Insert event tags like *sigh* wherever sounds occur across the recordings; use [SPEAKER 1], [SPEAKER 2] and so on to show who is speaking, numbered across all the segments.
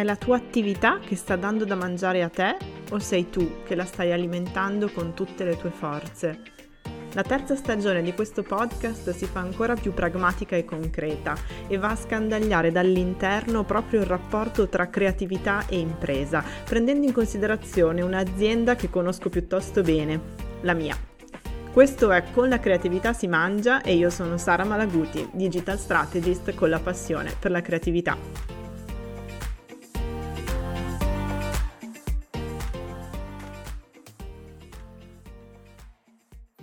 [SPEAKER 1] È la tua attività che sta dando da mangiare a te o sei tu che la stai alimentando con tutte le tue forze? La terza stagione di questo podcast si fa ancora più pragmatica e concreta e va a scandagliare dall'interno proprio il rapporto tra creatività e impresa, prendendo in considerazione un'azienda che conosco piuttosto bene, la mia. Questo è Con la creatività si mangia e io sono Sara Malaguti, digital strategist con la passione per la creatività.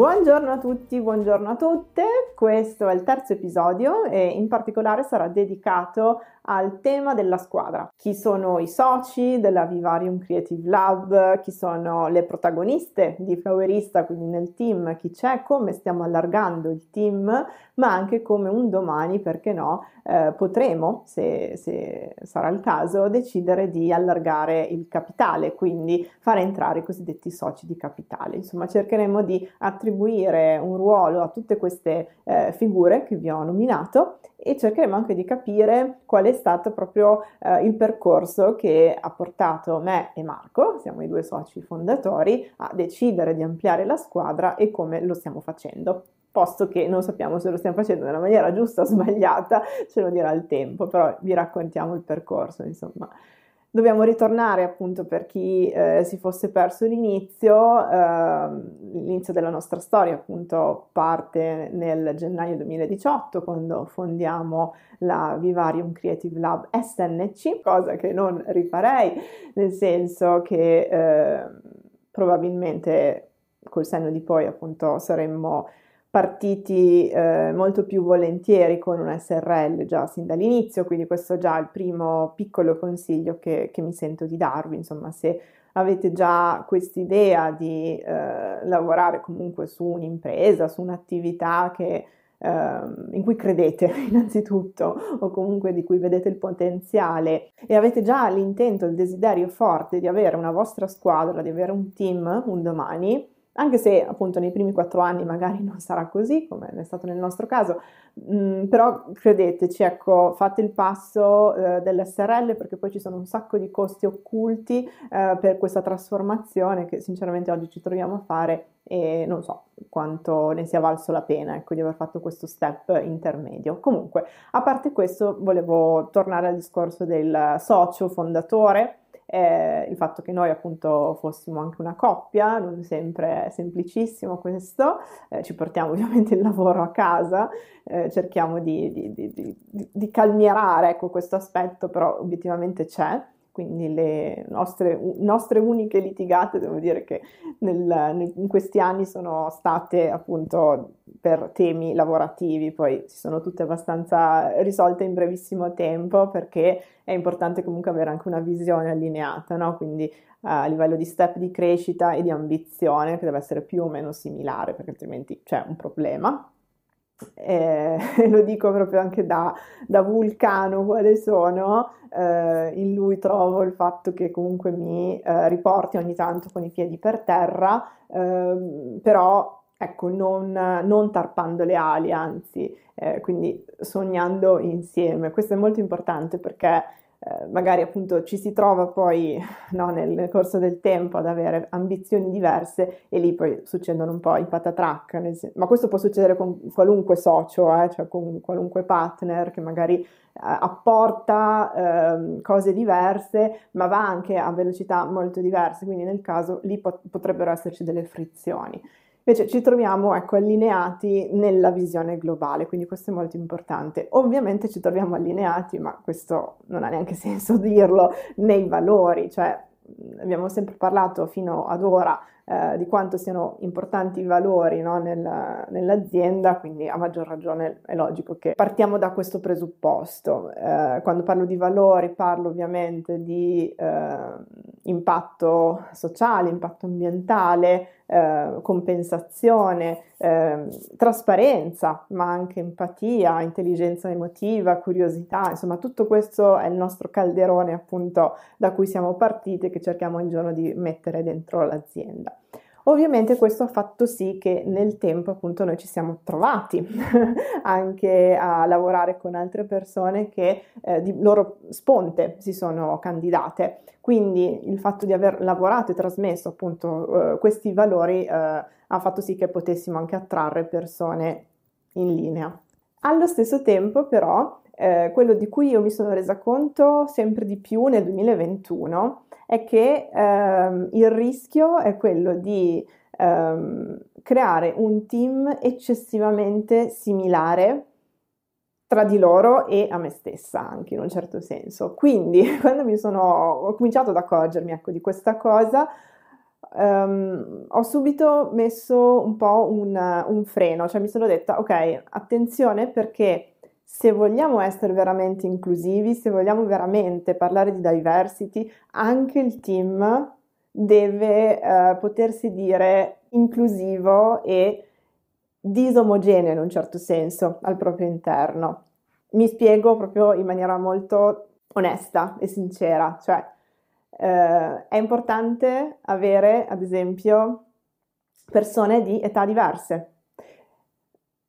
[SPEAKER 1] Boa Buongiorno a tutti, buongiorno a tutte. Questo è il terzo episodio e in particolare sarà dedicato al tema della squadra. Chi sono i soci della Vivarium Creative Lab, chi sono le protagoniste di Flowerista, quindi nel team, chi c'è, come stiamo allargando il team, ma anche come un domani, perché no, eh, potremo, se, se sarà il caso, decidere di allargare il capitale, quindi far entrare i cosiddetti soci di capitale. Insomma, cercheremo di attribuire un ruolo a tutte queste eh, figure che vi ho nominato e cercheremo anche di capire qual è stato proprio eh, il percorso che ha portato me e Marco, siamo i due soci fondatori, a decidere di ampliare la squadra e come lo stiamo facendo. Posto che non sappiamo se lo stiamo facendo nella maniera giusta o sbagliata, ce lo dirà il tempo, però vi raccontiamo il percorso, insomma. Dobbiamo ritornare appunto per chi eh, si fosse perso l'inizio, eh, l'inizio della nostra storia appunto parte nel gennaio 2018 quando fondiamo la Vivarium Creative Lab SNC, cosa che non rifarei, nel senso che eh, probabilmente col senno di poi appunto saremmo partiti eh, molto più volentieri con un SRL già sin dall'inizio, quindi questo è già il primo piccolo consiglio che, che mi sento di darvi, insomma se avete già quest'idea di eh, lavorare comunque su un'impresa, su un'attività che, eh, in cui credete *laughs* innanzitutto o comunque di cui vedete il potenziale e avete già l'intento, il desiderio forte di avere una vostra squadra, di avere un team un domani, anche se appunto nei primi quattro anni magari non sarà così, come è stato nel nostro caso, mh, mm, però credeteci, ecco, fate il passo eh, dell'SRL perché poi ci sono un sacco di costi occulti eh, per questa trasformazione che sinceramente oggi ci troviamo a fare e non so quanto ne sia valso la pena ecco, di aver fatto questo step intermedio. Comunque, a parte questo, volevo tornare al discorso del socio fondatore eh, il fatto che noi appunto fossimo anche una coppia, non sempre è semplicissimo questo, eh, ci portiamo *laughs* ovviamente il lavoro a casa, eh, cerchiamo di, di, di, di calmierare ecco, questo aspetto, però obiettivamente c'è. Quindi le nostre, nostre, uniche litigate, devo dire che nel, in questi anni sono state appunto per temi lavorativi, poi si sono tutte abbastanza risolte in brevissimo tempo perché è importante comunque avere anche una visione allineata, no? quindi uh, a livello di step di crescita e di ambizione che deve essere più o meno similare perché altrimenti c'è un problema eh, *laughs* lo dico proprio anche da, da vulcano quale sono, eh, in lui trovo il fatto che comunque mi eh, riporti ogni tanto con i piedi per terra, ehm, però ecco, non, non, tarpando le ali, anzi, eh, quindi sognando insieme. Questo è molto importante perché eh, magari appunto ci si trova poi *laughs* no, nel corso del tempo ad avere ambizioni diverse e lì poi succedono un po' i patatrack, sen- ma questo può succedere con qualunque socio, eh, cioè con qualunque partner che magari eh, apporta ehm, cose diverse ma va anche a velocità molto diverse, quindi nel caso lì pot- potrebbero esserci delle frizioni. Invece ci troviamo ecco, allineati nella visione globale, quindi questo è molto importante. Ovviamente ci troviamo allineati, ma questo non ha neanche senso *laughs* dirlo, nei valori, cioè abbiamo sempre parlato fino ad ora eh, di quanto siano importanti i valori no, nel, nell'azienda, quindi a maggior ragione è logico che partiamo da questo presupposto. Eh, quando parlo di valori parlo ovviamente di eh, impatto sociale, impatto ambientale, eh, compensazione, eh, trasparenza, ma anche empatia, intelligenza emotiva, curiosità, insomma tutto questo è il nostro calderone appunto da cui siamo partiti e che cerchiamo un giorno di mettere dentro l'azienda. Ovviamente questo ha fatto sì che nel tempo appunto noi ci siamo trovati *laughs* anche a lavorare con altre persone che eh, di loro sponte si sono candidate. Quindi il fatto di aver lavorato e trasmesso appunto eh, questi valori eh, ha fatto sì che potessimo anche attrarre persone in linea. Allo stesso tempo però eh, quello di cui io mi sono resa conto sempre di più nel 2021 è che ehm, il rischio è quello di ehm, creare un team eccessivamente similare tra di loro e a me stessa anche in un certo senso. Quindi *laughs* quando mi sono, ho cominciato ad accorgermi ecco, di questa cosa, um, ho subito messo un po' un, un freno, cioè mi sono detta ok, attenzione perché se vogliamo essere veramente inclusivi, se vogliamo veramente parlare di diversity, anche il team deve eh, potersi dire inclusivo e disomogeneo in un certo senso al proprio interno. Mi spiego proprio in maniera molto onesta e sincera, cioè eh, è importante avere ad esempio persone di età diverse,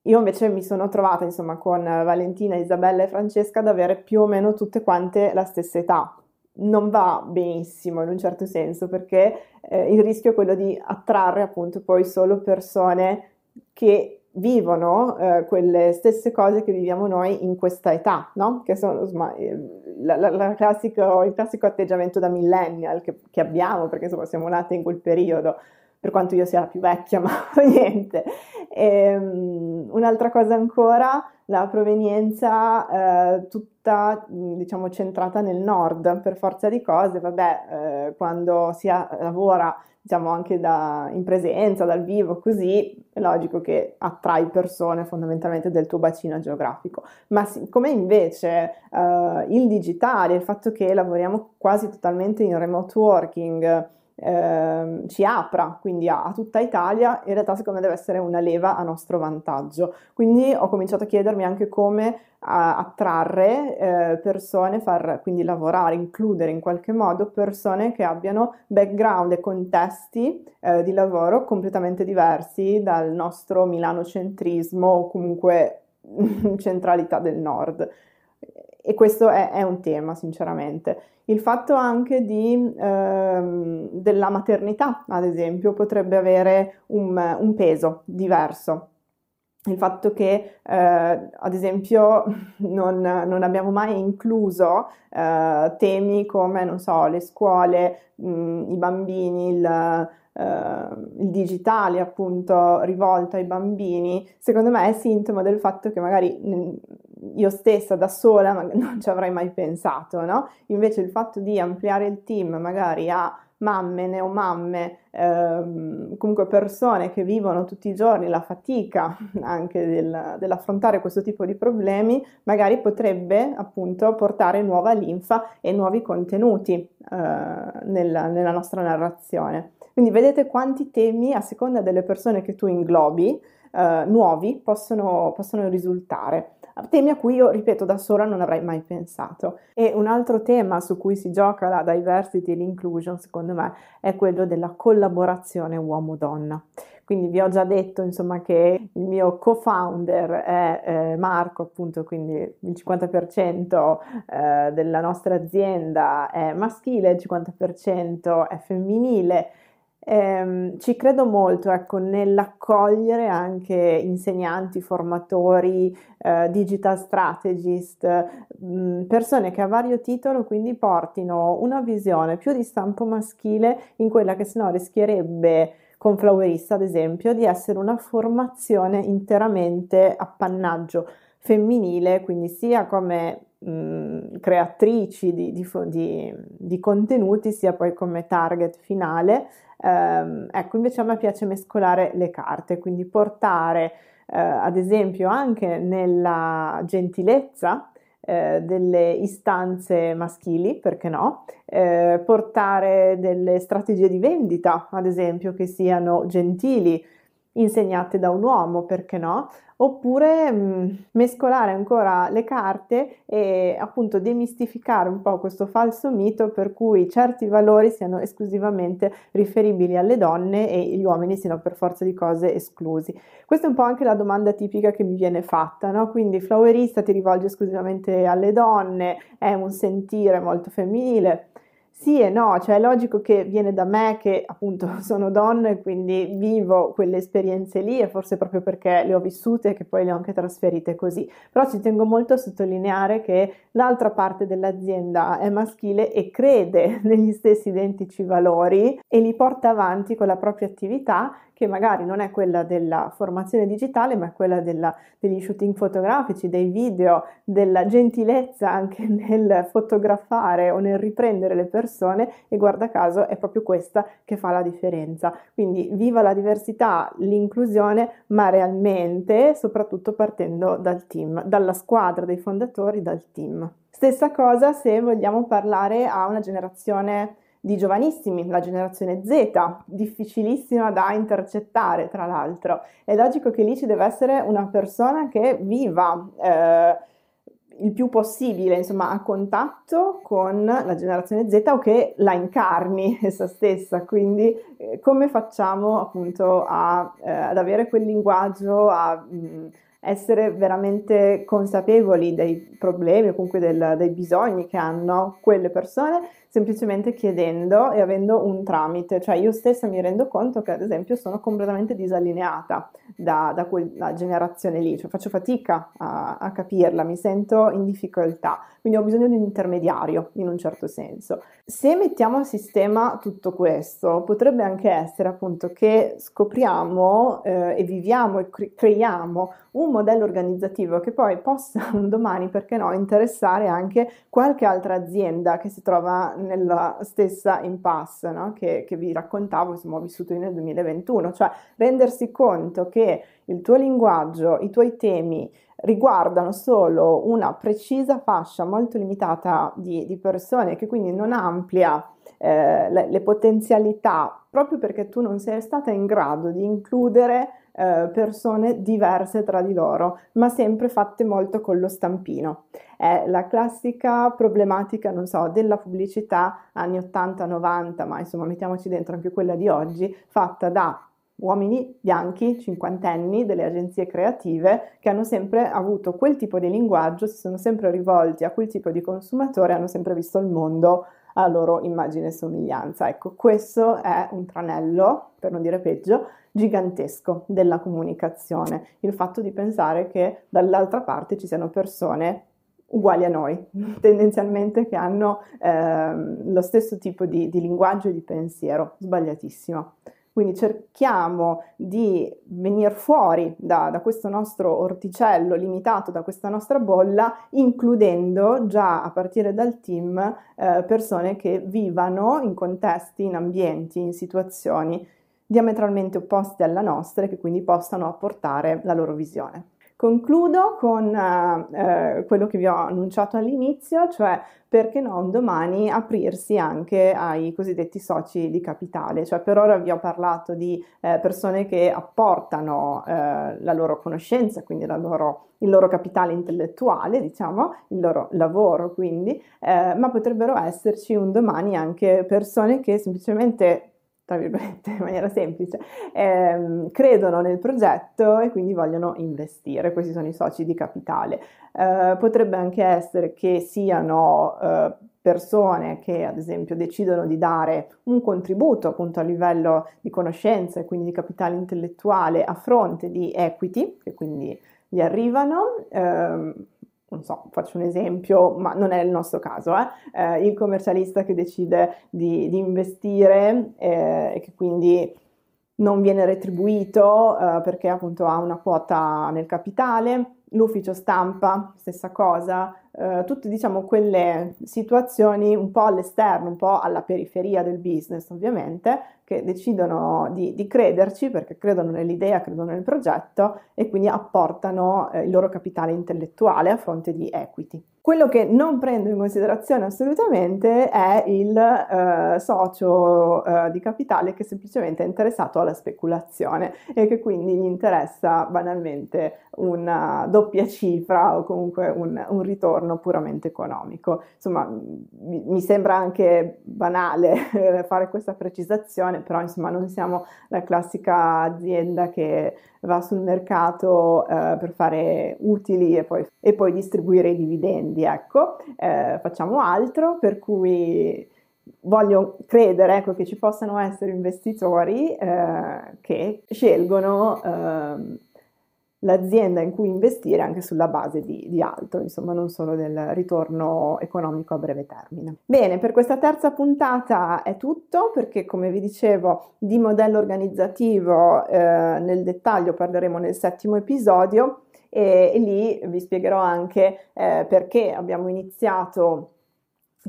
[SPEAKER 1] io invece mi sono trovata, insomma, con Valentina, Isabella e Francesca ad avere più o meno tutte quante la stessa età. Non va benissimo in un certo senso perché eh, il rischio è quello di attrarre appunto poi solo persone che vivono eh, quelle stesse cose che viviamo noi in questa età, no? Che sono eh, la, la, la classico, il classico atteggiamento da millennial che, che abbiamo perché insomma siamo nati in quel periodo per quanto io sia la più vecchia, *laughs* ma niente. E, um, un'altra cosa ancora, la provenienza eh, tutta, diciamo, centrata nel nord, per forza di cose, vabbè, eh, quando si ha, lavora, diciamo, anche da, in presenza, dal vivo, così, è logico che attrai persone fondamentalmente del tuo bacino geografico. Ma come invece eh, il digitale, il fatto che lavoriamo quasi totalmente in remote working, eh, ci apra quindi a, a, tutta Italia, in realtà secondo me deve essere una leva a nostro vantaggio. Quindi ho cominciato a chiedermi anche come a, attrarre eh, persone, far quindi lavorare, includere in qualche modo persone che abbiano background e contesti eh, di lavoro completamente diversi dal nostro milanocentrismo o comunque *laughs* centralità del nord e questo è, è, un tema, sinceramente. Il fatto anche di, ehm, della maternità, ad esempio, potrebbe avere un, un peso diverso. Il fatto che, eh, ad esempio, *laughs* non, non, abbiamo mai incluso eh, temi come, non so, le scuole, mh, i bambini, il, Uh, il digitale appunto rivolto ai bambini, secondo me è sintomo del fatto che magari io stessa da sola *laughs* non ci avrei mai pensato, no? Invece il fatto di ampliare il team magari a mamme, neomamme, ehm, comunque persone che vivono tutti i giorni la fatica *laughs* anche del, dell'affrontare questo tipo di problemi, magari potrebbe appunto portare nuova linfa e nuovi contenuti eh, nella, nella nostra narrazione. Quindi vedete quanti temi a seconda delle persone che tu inglobi, eh, nuovi, possono, possono risultare temi a cui io, ripeto, da sola non avrei mai pensato. E un altro tema su cui si gioca la diversity e l'inclusion, secondo me, è quello della collaborazione uomo-donna. Quindi vi ho già detto insomma che il mio co-founder è eh, Marco, appunto, quindi il 50% eh, della nostra azienda è maschile, il 50% è femminile eh, ci credo molto ecco, nell'accogliere anche insegnanti, formatori, eh, digital strategist, mh, mm, persone che a vario titolo quindi portino una visione più di stampo maschile in quella che sennò rischierebbe con Flowerista ad esempio di essere una formazione interamente appannaggio femminile, quindi sia come creatrici di, di, di, di contenuti, sia poi come target finale. Um, ecco, invece a me piace mescolare le carte, quindi portare uh, ad esempio anche nella gentilezza eh, delle istanze maschili, perché no, eh, portare delle strategie di vendita, ad esempio, che siano gentili, insegnate da un uomo, perché no? Oppure mh, mm, mescolare ancora le carte e appunto demistificare un po' questo falso mito per cui certi valori siano esclusivamente riferibili alle donne e gli uomini siano per forza di cose esclusi. Questa è un po' anche la domanda tipica che mi viene fatta, no? Quindi flowerista ti rivolge esclusivamente alle donne, è un sentire molto femminile. Sì e no, cioè è logico che viene da me che appunto *laughs* sono donna e quindi vivo quelle esperienze lì e forse proprio perché le ho vissute e che poi le ho anche trasferite così. Però ci tengo molto a sottolineare che l'altra parte dell'azienda è maschile e crede *laughs* negli stessi identici valori e li porta avanti con la propria attività che magari non è quella della formazione digitale, ma è quella della, degli shooting fotografici, dei video, della gentilezza anche *laughs* nel fotografare o nel riprendere le persone e guarda caso è proprio questa che fa la differenza. Quindi viva la diversità, l'inclusione, ma realmente soprattutto partendo dal team, dalla squadra dei fondatori, dal team. Stessa cosa se vogliamo parlare a una generazione di giovanissimi, la generazione Z, difficilissima da intercettare tra l'altro. È logico che lì ci deve essere una persona che viva eh, il più possibile, insomma, a contatto con la generazione Z o che la incarni *laughs* essa stessa. Quindi eh, come facciamo appunto a, eh, ad avere quel linguaggio, a mh, mm, essere veramente consapevoli dei problemi o comunque del, dei bisogni che hanno quelle persone semplicemente chiedendo e avendo un tramite, cioè io stessa mi rendo conto che ad esempio sono completamente disallineata da, da quella generazione lì, cioè faccio fatica a, a capirla, mi sento in difficoltà, quindi ho bisogno di un intermediario in un certo senso. Se mettiamo a sistema tutto questo, potrebbe anche essere appunto che scopriamo eh, e viviamo e cre- creiamo un modello organizzativo che poi possa *laughs* un domani, perché no, interessare anche qualche altra azienda che si trova nella stessa impasse no? che, che, vi raccontavo, insomma, ho vissuto io nel 2021, cioè rendersi conto che il tuo linguaggio, i tuoi temi riguardano solo una precisa fascia molto limitata di, di persone, che quindi non amplia eh, le, le potenzialità proprio perché tu non sei stata in grado di includere eh, persone diverse tra di loro, ma sempre fatte molto con lo stampino. È la classica problematica, non so, della pubblicità anni 80-90, ma insomma mettiamoci dentro anche quella di oggi, fatta da uomini bianchi, cinquantenni, delle agenzie creative che hanno sempre avuto quel tipo di linguaggio, si sono sempre rivolti a quel tipo di consumatore, hanno sempre visto il mondo a loro immagine e somiglianza. Ecco, questo è un tranello, per non dire peggio, gigantesco della comunicazione, il fatto di pensare che dall'altra parte ci siano persone uguali a noi, *laughs* tendenzialmente che hanno eh, lo stesso tipo di, di linguaggio e di pensiero, sbagliatissimo. Quindi cerchiamo di venire fuori da, da, questo nostro orticello limitato, da questa nostra bolla, includendo già a partire dal team eh, persone che vivano in contesti, in ambienti, in situazioni diametralmente opposte alla nostra e che quindi possano apportare la loro visione. Concludo con eh, eh, quello che vi ho annunciato all'inizio, cioè perché no un domani aprirsi anche ai cosiddetti soci di capitale. Cioè per ora vi ho parlato di eh, persone che apportano eh, la loro conoscenza, quindi loro, il loro capitale intellettuale, diciamo, il loro lavoro quindi, eh, ma potrebbero esserci un domani anche persone che semplicemente tra virgolette, in maniera semplice, ehm, credono nel progetto e quindi vogliono investire. Questi sono i soci di capitale. Eh, potrebbe anche essere che siano eh, persone che ad esempio decidono di dare un contributo appunto a livello di conoscenza e quindi di capitale intellettuale a fronte di equity, che quindi gli arrivano. Ehm, non so, faccio un esempio, ma non è il nostro caso, eh? Eh, il commercialista che decide di, di investire eh, e che quindi non viene retribuito eh, perché appunto ha una quota nel capitale, l'ufficio stampa, stessa cosa, eh, tutte diciamo quelle situazioni un po' all'esterno, un po' alla periferia del business ovviamente, che decidono di, di crederci perché credono nell'idea, credono nel progetto e quindi apportano eh, il loro capitale intellettuale a fronte di equity. Quello che non prendo in considerazione assolutamente è il eh, socio eh, di capitale che semplicemente è interessato alla speculazione e che quindi gli interessa banalmente una doppia cifra o comunque un, un ritorno puramente economico. Insomma, mi, mi sembra anche banale fare questa precisazione, però insomma non siamo la classica azienda che va sul mercato eh, per fare utili e poi, e poi distribuire i dividendi ecco, eh, facciamo altro, per cui voglio credere ecco, che ci possano essere investitori eh, che scelgono eh, l'azienda in cui investire anche sulla base di, di, altro, insomma non solo del ritorno economico a breve termine. Bene, per questa terza puntata è tutto perché come vi dicevo di modello organizzativo eh, nel dettaglio parleremo nel settimo episodio e, e lì vi spiegherò anche eh, perché abbiamo iniziato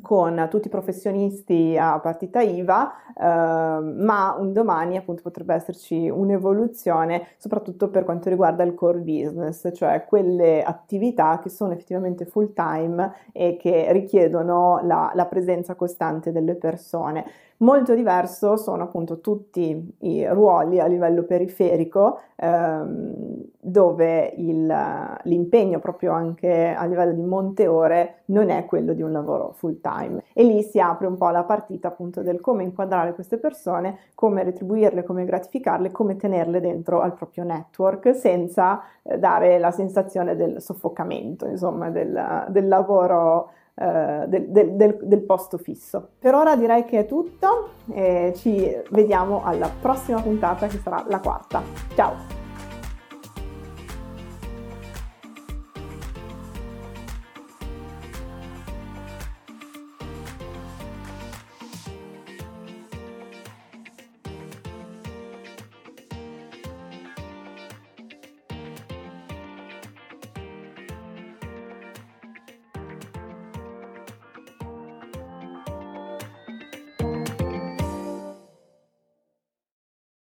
[SPEAKER 1] con tutti i professionisti a partita IVA, eh, ma un domani appunto potrebbe esserci un'evoluzione soprattutto per quanto riguarda il core business, cioè quelle attività che sono effettivamente full time e che richiedono la, la presenza costante delle persone. Molto diverso sono appunto tutti i ruoli a livello periferico ehm, dove il, l'impegno proprio anche a livello di monte ore non è quello di un lavoro full time e lì si apre un po' la partita appunto del come inquadrare queste persone, come retribuirle, come gratificarle, come tenerle dentro al proprio network senza eh, dare la sensazione del soffocamento, insomma del, del lavoro eh, del, del, del, posto fisso. Per ora direi che è tutto e ci vediamo alla prossima puntata che sarà la quarta. Ciao!